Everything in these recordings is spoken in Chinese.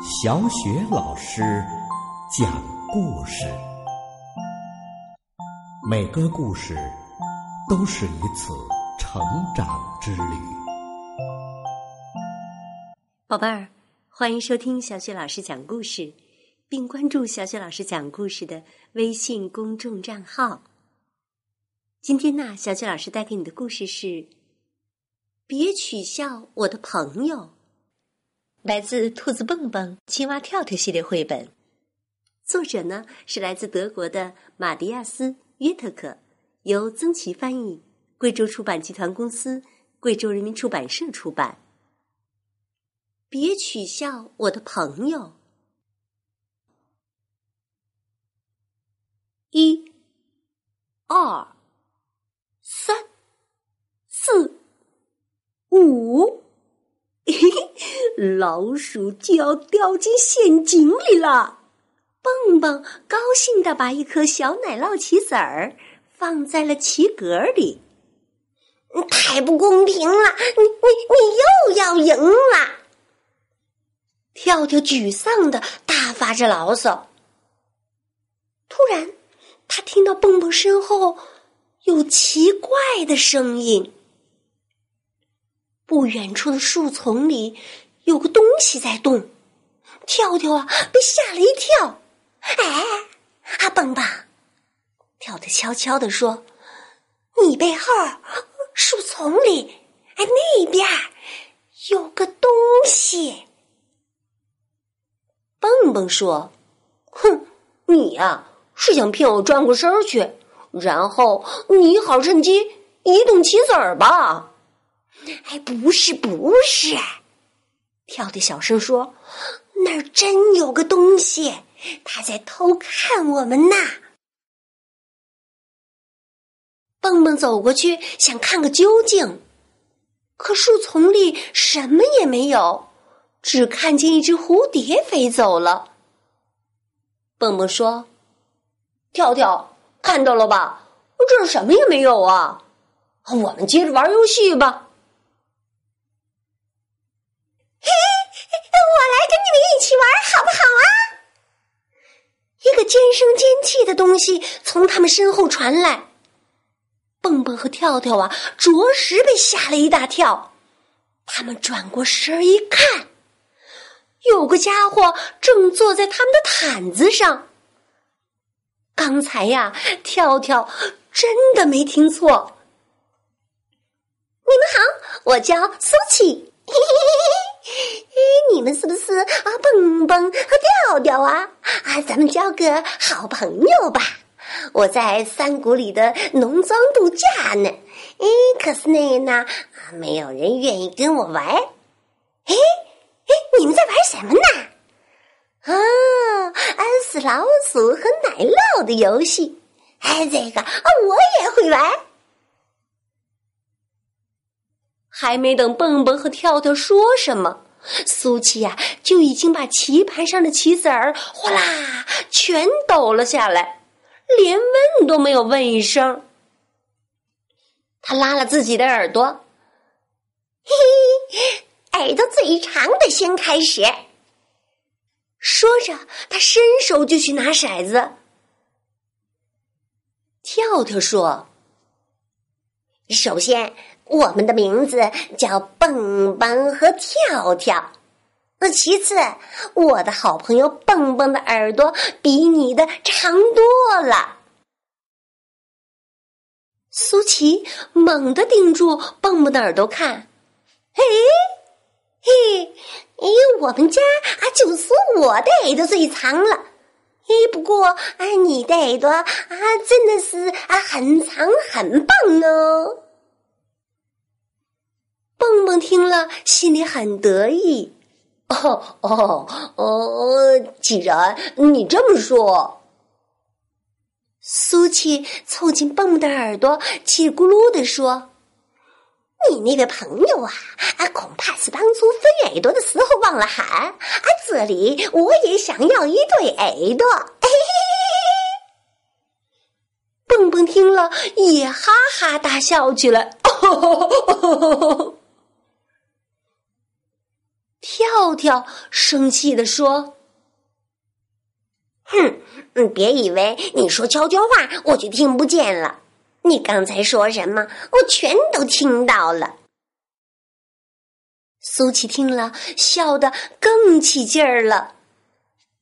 小雪老师讲故事，每个故事都是一次成长之旅。宝贝儿，欢迎收听小雪老师讲故事，并关注小雪老师讲故事的微信公众账号。今天呢，小雪老师带给你的故事是：别取笑我的朋友。来自《兔子蹦蹦、青蛙跳跳》系列绘本，作者呢是来自德国的马迪亚斯·约特克，由曾琦翻译，贵州出版集团公司、贵州人民出版社出版。别取笑我的朋友。一、二、三、四、五。嘿 老鼠就要掉进陷阱里了，蹦蹦高兴的把一颗小奶酪棋子儿放在了棋格里。太不公平了！你你你又要赢了！跳跳沮丧的大发着牢骚。突然，他听到蹦蹦身后有奇怪的声音。不远处的树丛里。有个东西在动，跳跳啊，被吓了一跳。哎，阿，蹦蹦，跳跳悄悄地说：“你背后树丛里，哎，那边有个东西。”蹦蹦说：“哼，你呀，是想骗我转过身去，然后你好趁机移动棋子儿吧？”哎，不是，不是。跳跳小声说：“那儿真有个东西，他在偷看我们呢。”蹦蹦走过去想看个究竟，可树丛里什么也没有，只看见一只蝴蝶飞走了。蹦蹦说：“跳跳，看到了吧？这儿什么也没有啊！我们接着玩游戏吧。”我来跟你们一起玩，好不好啊？一个尖声尖气的东西从他们身后传来，蹦蹦和跳跳啊，着实被吓了一大跳。他们转过身一看，有个家伙正坐在他们的毯子上。刚才呀，跳跳真的没听错。你们好，我叫苏琪。嘿嘿嘿嘿。你们是不是啊？蹦蹦和调调啊啊！咱们交个好朋友吧。我在山谷里的农庄度假呢。哎，可是呢啊，没有人愿意跟我玩。哎哎，你们在玩什么呢？啊，安是老鼠和奶酪的游戏。哎，这个啊，我也会玩。还没等蹦蹦和跳跳说什么。苏琪呀，就已经把棋盘上的棋子儿哗啦全抖了下来，连问都没有问一声。他拉了自己的耳朵，嘿嘿，耳朵最长的先开始。说着，他伸手就去拿骰子。跳跳说：“首先。”我们的名字叫蹦蹦和跳跳。那其次，我的好朋友蹦蹦的耳朵比你的长多了。苏琪猛地盯住蹦蹦的耳朵看，嘿，嘿，哎，我们家啊，就是我的耳朵最长了。哎，不过啊，你的耳朵啊，真的是啊，很长很棒哦。蹦蹦听了，心里很得意。哦哦哦！既然你这么说，苏琪凑近蹦蹦的耳朵，气咕噜的说：“你那位朋友啊，啊，恐怕是当初分耳朵的时候忘了喊。啊，这里我也想要一对耳朵。”蹦蹦听了，也哈哈大笑起来。跳跳生气地说：“哼，你别以为你说悄悄话我就听不见了。你刚才说什么，我全都听到了。”苏琪听了，笑得更起劲儿了。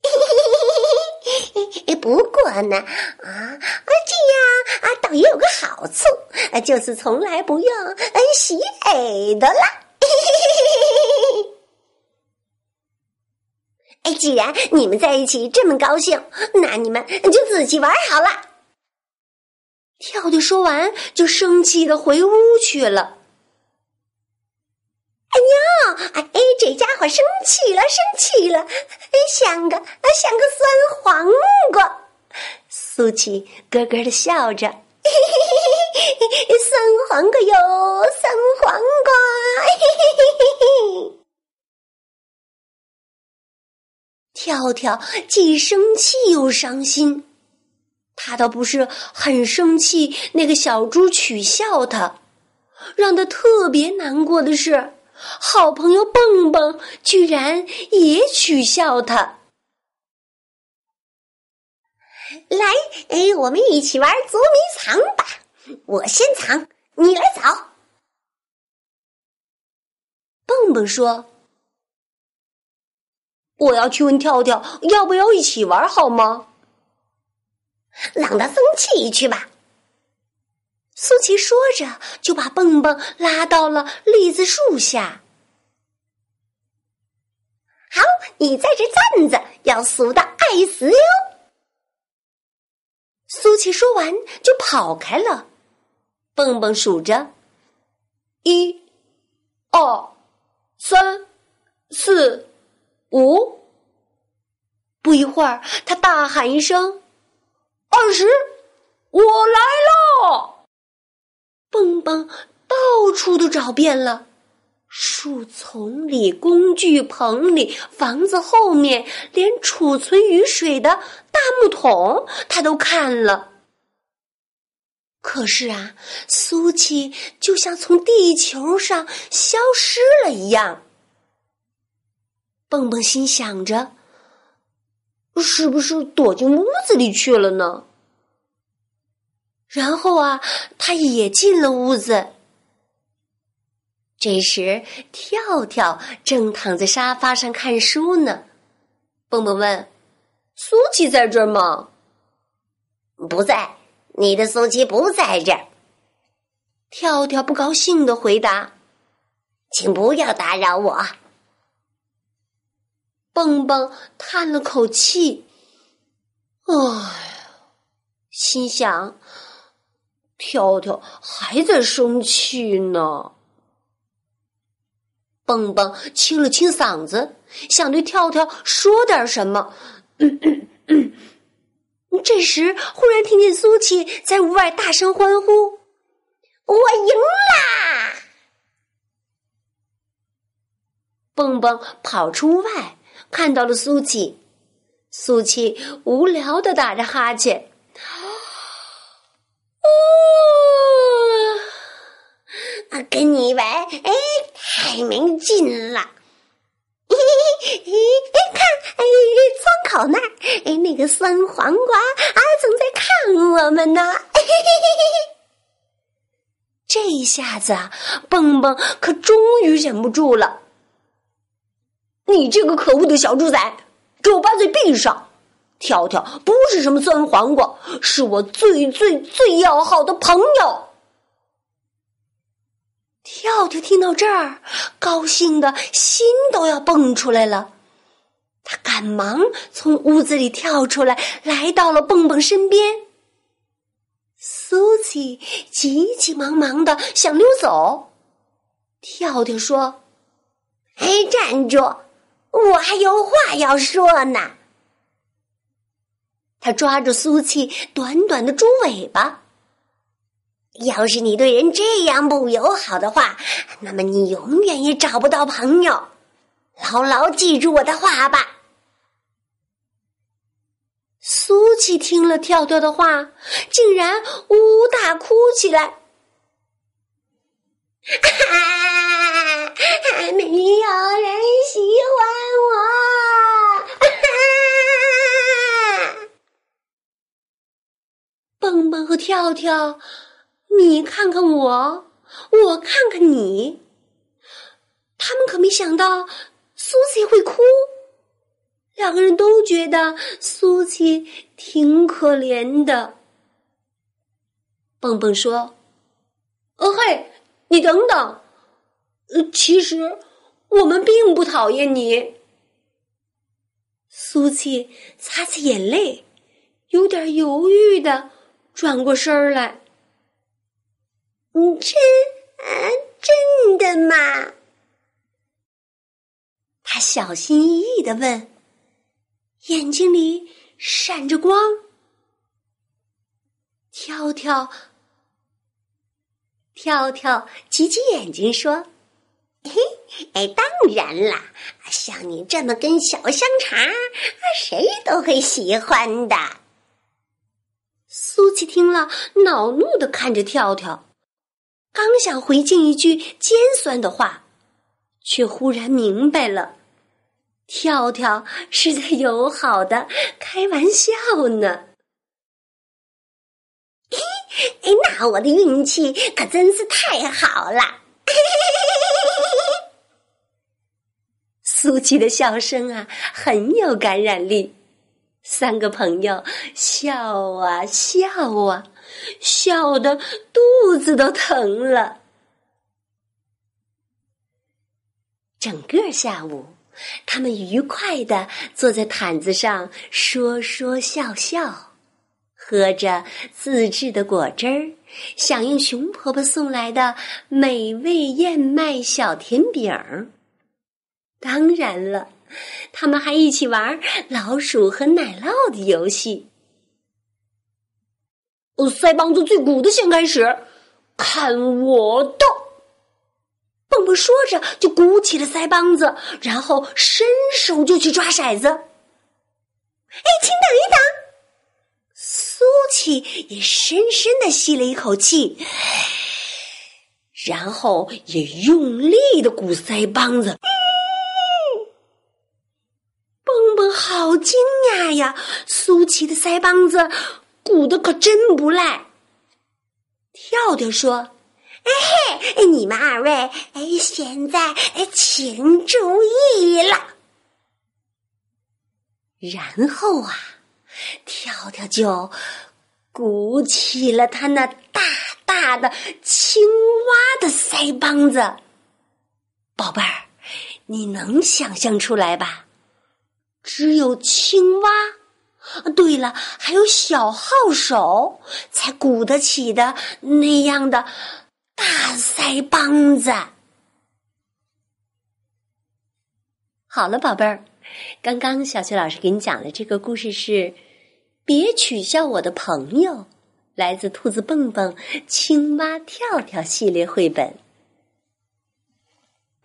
不过呢，啊啊，这样啊，倒也有个好处，就是从来不用洗耳朵了。哎，既然你们在一起这么高兴，那你们就自己玩好了。跳跳说完，就生气的回屋去了。哎呀，哎，这家伙生气了，生气了，像个像个酸黄瓜。苏琪咯咯的笑着，嘿嘿嘿嘿酸黄瓜哟，酸黄瓜。嘿嘿嘿跳跳既生气又伤心，他倒不是很生气，那个小猪取笑他，让他特别难过的是。好朋友蹦蹦居然也取笑他。来，哎，我们一起玩捉迷藏吧！我先藏，你来找。蹦蹦说：“我要去问跳跳，要不要一起玩，好吗？”让他生气去吧。苏琪说着，就把蹦蹦拉到了栗子树下。好，你在这站着，要俗的爱死哟。苏琪说完就跑开了。蹦蹦数着：一、二、三、四、五。不一会儿，他大喊一声：“二十，我来了！”蹦蹦到处都找遍了，树丛里、工具棚里、房子后面，连储存雨水的大木桶他都看了。可是啊，苏琪就像从地球上消失了一样。蹦蹦心想着：是不是躲进屋子里去了呢？然后啊，他也进了屋子。这时，跳跳正躺在沙发上看书呢。蹦蹦问：“苏琪在这儿吗？”“不在，你的苏琪不在这儿。”跳跳不高兴的回答：“请不要打扰我。”蹦蹦叹了口气：“哎呀，心想。”跳跳还在生气呢。蹦蹦清了清嗓子，想对跳跳说点什么。这时，忽然听见苏琪在屋外大声欢呼：“我赢啦！”蹦蹦跑出屋外，看到了苏琪。苏琪无聊的打着哈欠。哦啊，跟你玩，哎，太没劲了！嘿嘿嘿，哎，看，哎，窗口那儿，哎，那个酸黄瓜啊，正在看我们呢。嘿嘿嘿这一下子啊，蹦蹦可终于忍不住了：“你这个可恶的小猪仔，给我把嘴闭上！跳跳不是什么酸黄瓜，是我最最最要好的朋友。”跳跳听到这儿，高兴的心都要蹦出来了。他赶忙从屋子里跳出来，来到了蹦蹦身边。苏琪急急忙忙的想溜走，跳跳说：“哎，站住！我还有话要说呢。”他抓住苏琪短短的猪尾巴。要是你对人这样不友好的话，那么你永远也找不到朋友。牢牢记住我的话吧。苏琪听了跳跳的话，竟然呜呜大哭起来。啊，还没有人喜欢我蹦蹦和跳跳你看看我我看看你。他们可没想到苏西会哭两个人都觉得苏琪挺可怜的。蹦蹦说哦嘿你等等。呃其实我们并不讨厌你。”苏琪擦擦眼泪，有点犹豫的转过身来。“嗯，真啊，真的吗？”他小心翼翼的问，眼睛里闪着光。跳跳，跳跳，挤挤眼睛说：“嘿，哎，当然啦，像你这么根小香肠，谁都会喜欢的。”苏琪听了，恼怒的看着跳跳，刚想回敬一句尖酸的话，却忽然明白了。跳跳是在友好的开玩笑呢。哎，那我的运气可真是太好了！苏琪的笑声啊，很有感染力。三个朋友笑啊笑啊，笑得肚子都疼了。整个下午。他们愉快的坐在毯子上说说笑笑，喝着自制的果汁儿，响应熊婆婆送来的美味燕麦小甜饼儿。当然了，他们还一起玩老鼠和奶酪的游戏。哦，腮帮子最鼓的先开始，看我的！蹦蹦说着，就鼓起了腮帮子，然后伸手就去抓骰子。哎，请等一等！苏琪也深深的吸了一口气，然后也用力的鼓腮帮子。蹦蹦好惊讶呀！苏琪的腮帮子鼓的可真不赖。跳跳说。哎嘿，你们二位，哎，现在哎，请注意了。然后啊，跳跳就鼓起了他那大大的青蛙的腮帮子。宝贝儿，你能想象出来吧？只有青蛙，对了，还有小号手才鼓得起的那样的。大腮帮子，好了，宝贝儿，刚刚小雪老师给你讲的这个故事是《别取笑我的朋友》，来自《兔子蹦蹦》《青蛙跳跳》系列绘本。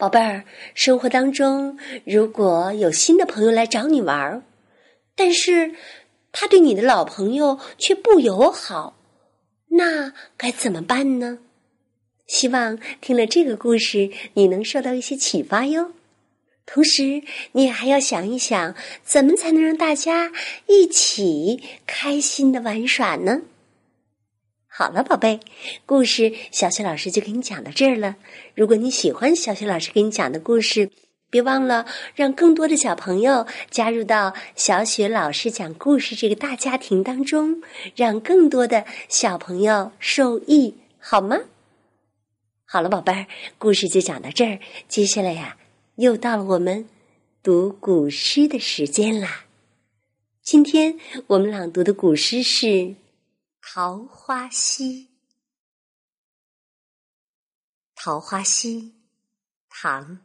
宝贝儿，生活当中如果有新的朋友来找你玩儿，但是他对你的老朋友却不友好，那该怎么办呢？希望听了这个故事，你能受到一些启发哟。同时，你还要想一想，怎么才能让大家一起开心的玩耍呢？好了，宝贝，故事小雪老师就给你讲到这儿了。如果你喜欢小雪老师给你讲的故事，别忘了让更多的小朋友加入到小雪老师讲故事这个大家庭当中，让更多的小朋友受益，好吗？好了，宝贝儿，故事就讲到这儿。接下来呀，又到了我们读古诗的时间啦。今天我们朗读的古诗是《桃花溪》。《桃花溪》，唐·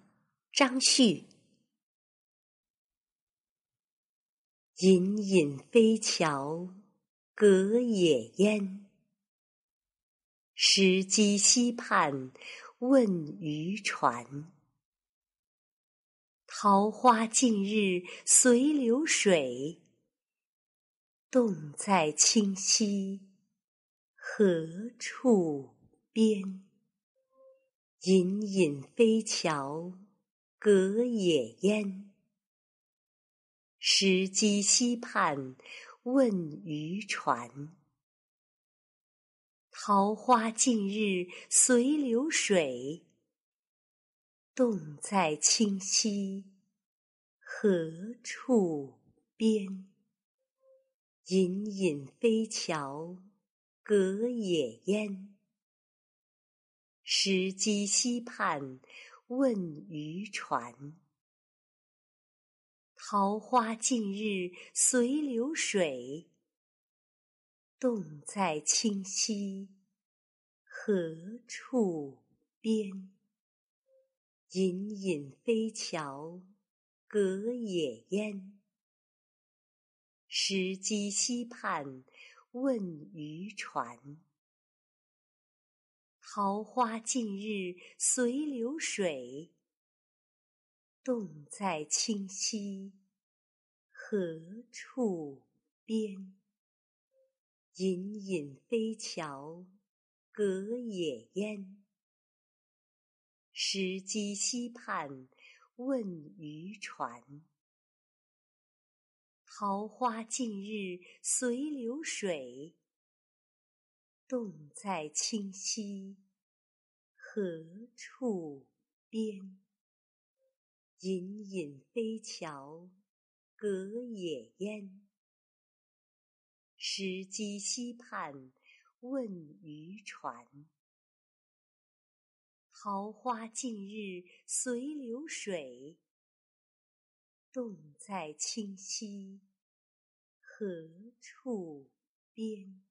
张旭。隐隐飞桥隔野烟。石矶溪畔问渔船，桃花尽日随流水。洞在清溪何处边？隐隐飞桥隔野烟。石矶西畔问渔船。桃花尽日随流水，洞在清溪何处边？隐隐飞桥隔野烟，石矶溪畔问渔船。桃花尽日随流水，洞在清溪何处边？隐隐飞桥隔野烟。石矶溪畔问渔船，桃花尽日随流水，洞在清溪何处边？隐隐飞桥隔野烟。石矶溪畔问渔船。桃花尽日随流水，洞在清溪何处边？隐隐飞桥隔野烟。石矶溪畔问渔船。桃花尽日随流水。重在清溪何处边？